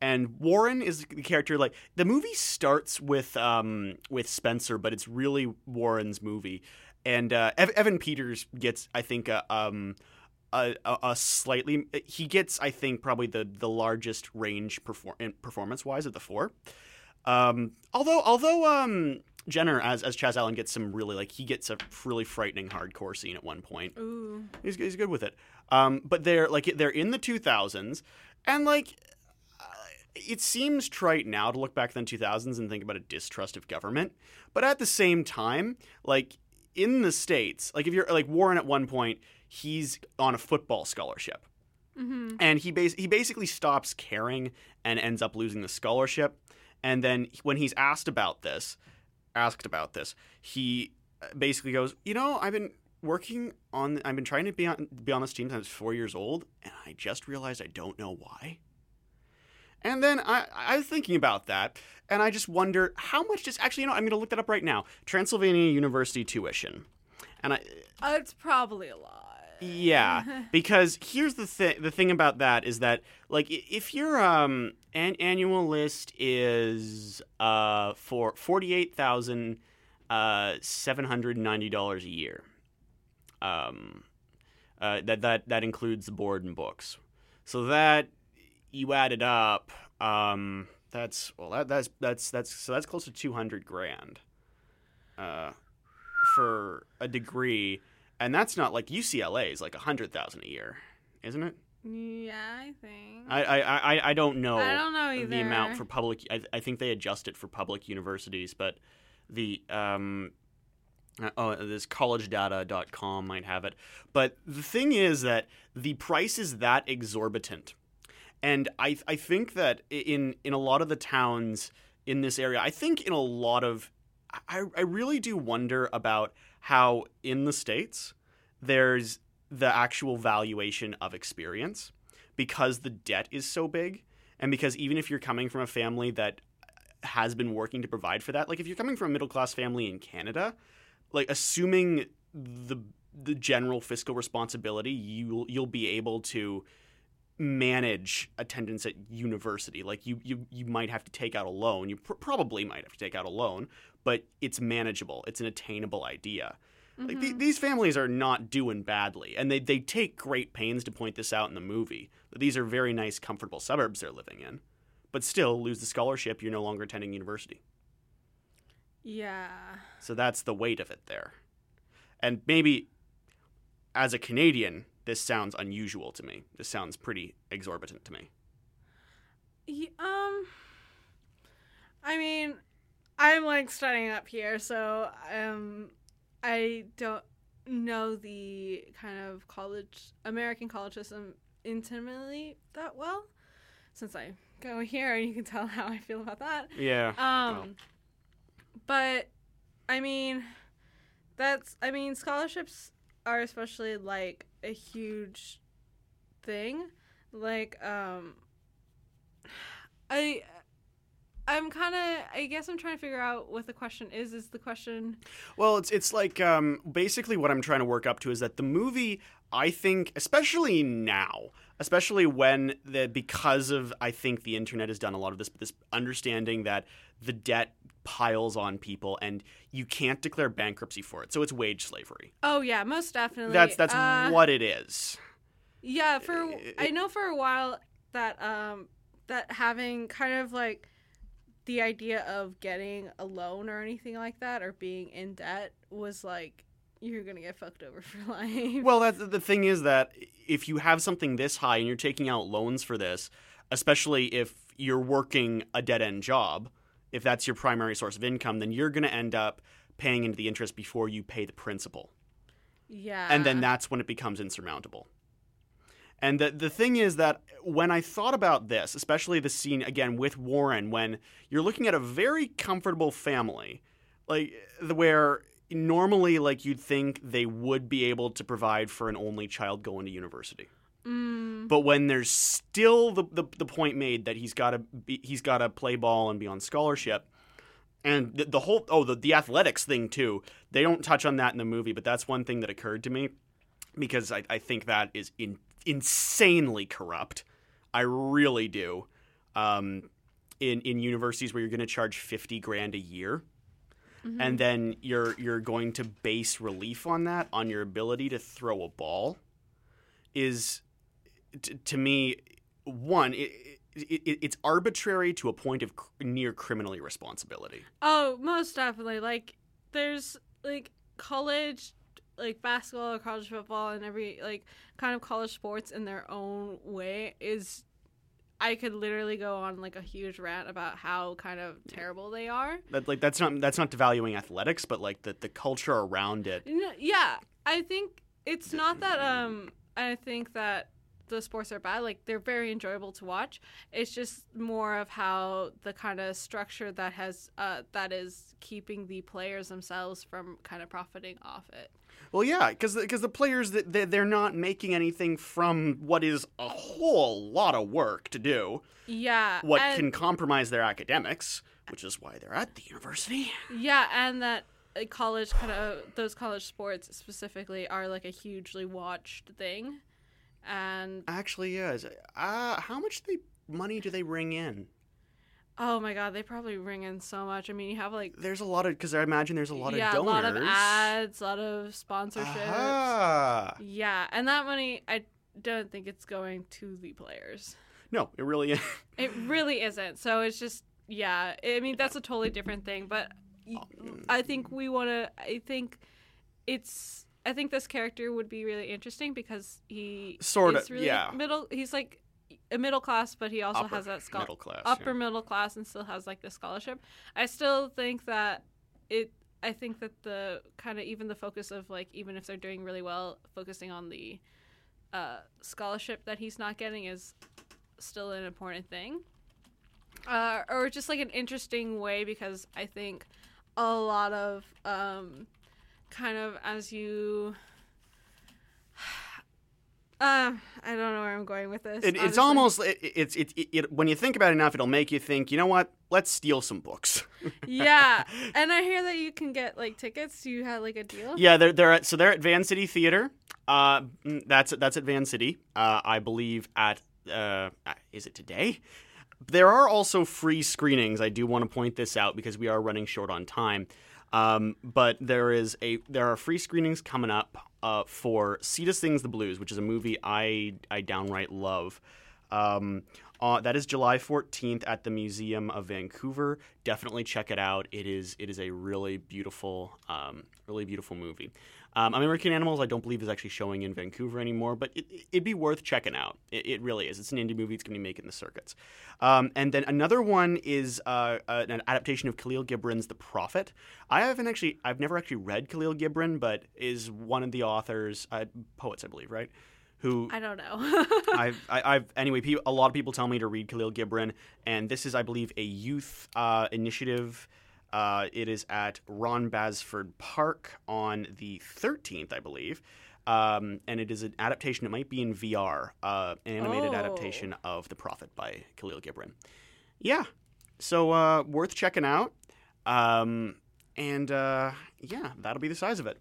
And Warren is the character. Like the movie starts with um with Spencer, but it's really Warren's movie. And uh, Ev- Evan Peters gets, I think, a, um, a, a, slightly. He gets, I think, probably the the largest range perform- performance wise of the four. Um, although although um, Jenner as as Chas Allen gets some really like he gets a really frightening hardcore scene at one point. Ooh. He's, he's good with it. Um, but they're like they're in the 2000s, and like it seems trite now to look back in the 2000s and think about a distrust of government, but at the same time, like in the states, like if you're like Warren at one point, he's on a football scholarship. Mm-hmm. And he bas- he basically stops caring and ends up losing the scholarship. And then when he's asked about this, asked about this, he uh, basically goes, "You know, I've been working on I've been trying to be on be on this team since I was 4 years old, and I just realized I don't know why." And then I, I was thinking about that, and I just wonder how much does actually, you know, I'm going to look that up right now. Transylvania University tuition, and I, Uh, it's probably a lot. yeah, because here's the thing. The thing about that is that, like, if your um an- annual list is uh for forty eight thousand uh seven hundred ninety dollars a year, um, uh, that that that includes the board and books. So that you add it up, um, that's well, that that's that's that's so that's close to two hundred grand, uh, for a degree, and that's not like UCLA is like a hundred thousand a year, isn't it? Yeah, I think. I I I, I don't know. I don't know either. the amount for public. I, I think they adjust it for public universities, but the um. uh, Oh, this collegedata.com might have it. But the thing is that the price is that exorbitant. And I, I think that in, in a lot of the towns in this area, I think in a lot of, I, I really do wonder about how in the States there's the actual valuation of experience because the debt is so big. And because even if you're coming from a family that has been working to provide for that, like if you're coming from a middle class family in Canada, like assuming the the general fiscal responsibility, you'll you'll be able to manage attendance at university. Like you you you might have to take out a loan. You pr- probably might have to take out a loan, but it's manageable. It's an attainable idea. Like the, mm-hmm. these families are not doing badly, and they they take great pains to point this out in the movie. These are very nice, comfortable suburbs they're living in, but still lose the scholarship. You're no longer attending university. Yeah. So that's the weight of it there. And maybe as a Canadian, this sounds unusual to me. This sounds pretty exorbitant to me. Ye- um. I mean, I'm like studying up here, so um, I don't know the kind of college American college system intimately that well, since I go here, and you can tell how I feel about that. Yeah. Um, but I mean, that's I mean scholarships are especially like a huge thing. Like um, I. I'm kind of. I guess I'm trying to figure out what the question is. Is the question? Well, it's it's like um, basically what I'm trying to work up to is that the movie, I think, especially now, especially when the because of I think the internet has done a lot of this this understanding that the debt piles on people and you can't declare bankruptcy for it, so it's wage slavery. Oh yeah, most definitely. That's that's Uh, what it is. Yeah, for It- I know for a while that um that having kind of like the idea of getting a loan or anything like that or being in debt was like you're gonna get fucked over for life. Well, that's the thing is that if you have something this high and you're taking out loans for this, especially if you're working a dead end job, if that's your primary source of income, then you're going to end up paying into the interest before you pay the principal. yeah. And then that's when it becomes insurmountable. And the the thing is that when I thought about this, especially the scene again with Warren, when you're looking at a very comfortable family, like the where normally like you'd think they would be able to provide for an only child going to university. Mm, But when there's still the, the, the point made that he's got to be, he's got to play ball and be on scholarship, and the, the whole oh the, the athletics thing too. They don't touch on that in the movie, but that's one thing that occurred to me because I, I think that is in, insanely corrupt. I really do. Um, in in universities where you're going to charge fifty grand a year, and then you're you're going to base relief on that on your ability to throw a ball, is t- to me one. It, it, it, it's arbitrary to a point of cr- near criminal irresponsibility. oh, most definitely. Like there's like college like basketball or college football and every like kind of college sports in their own way is I could literally go on like a huge rant about how kind of terrible they are. That like that's not that's not devaluing athletics, but like the the culture around it. No, yeah, I think it's not that. Um, I think that the sports are bad. Like they're very enjoyable to watch. It's just more of how the kind of structure that has uh, that is keeping the players themselves from kind of profiting off it. Well, yeah, because because the players that they, they're not making anything from what is a whole lot of work to do. Yeah, What and- can compromise their academics, which is why they're at the university. Yeah, and that uh, college kind of those college sports specifically are like a hugely watched thing, and Actually, is- Uh, how much they money do they bring in? oh my god, they probably ring in so much. I mean, you have like There's a lot of because I imagine there's a lot yeah, of donors. a lot of ads, a lot of sponsorships. Ah. Yeah, and that money, I don't think it's going to the players. No, it really isn't. It really isn't. So it's just yeah. I mean, that's a totally different thing. But I think we want to. I think it's. I think this character would be really interesting because he Sorta, is really yeah. middle. He's like a middle class, but he also Upper has that scholarship. middle class, upper yeah. middle class, and still has like the scholarship. I still think that it. I think that the kind of even the focus of like even if they're doing really well, focusing on the uh, scholarship that he's not getting is still an important thing. Uh, or just like an interesting way because I think a lot of um, kind of as you. Uh, I don't know where I'm going with this. It, it's almost it, it's it, it, when you think about it enough, it'll make you think. You know what? Let's steal some books. yeah, and I hear that you can get like tickets. You had like a deal. Yeah, they're they're at so they're at Vancity Theater. Uh, mm, that's that's at Vancity. Uh, I believe at uh, is it today? There are also free screenings. I do want to point this out because we are running short on time. Um, but there is a there are free screenings coming up uh, for Sita Sings the Blues, which is a movie I I downright love. Um, uh, that is July 14th at the Museum of Vancouver. Definitely check it out. It is it is a really beautiful, um, really beautiful movie. Um, American Animals, I don't believe is actually showing in Vancouver anymore, but it, it'd be worth checking out. It, it really is. It's an indie movie. It's going to be making the circuits. Um, and then another one is uh, uh, an adaptation of Khalil Gibran's The Prophet. I haven't actually, I've never actually read Khalil Gibran, but is one of the authors, uh, poets, I believe, right? Who I don't know. I've, I, I've anyway. A lot of people tell me to read Khalil Gibran, and this is, I believe, a youth uh, initiative. Uh, it is at Ron Basford Park on the 13th, I believe, um, and it is an adaptation. It might be in VR, uh, an animated Oh. adaptation of The Prophet by Khalil Gibran. Yeah, so uh, worth checking out. Um, and uh, yeah, that'll be the size of it.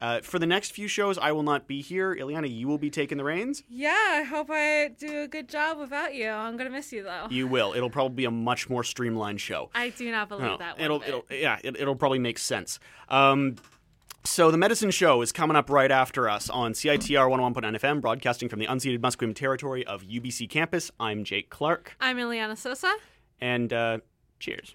Uh, for the next few shows, I will not be here. Ileana, you will be taking the reins. yeah, I hope I do a good job without you. I'm gonna miss you though. You will. It'll probably be a much more streamlined show. I do not believe No, that. One it'll, it'll, yeah, it, it'll probably make sense. Um, so the medicine show is coming up right after us on CITR 101.9 FM, broadcasting from the unceded Musqueam territory of UBC campus. I'm Jake Clark, I'm Ileana Sosa. and uh, cheers.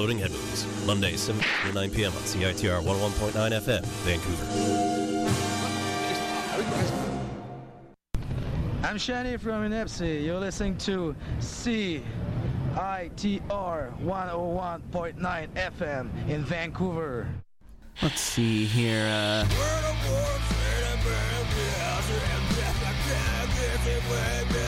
Exploding Head Monday, 7 to 9 p.m. on CITR 101.9 FM, Vancouver. I'm Shani from Inepsi. You're listening to CITR 101.9 FM in Vancouver. Let's see here. Uh,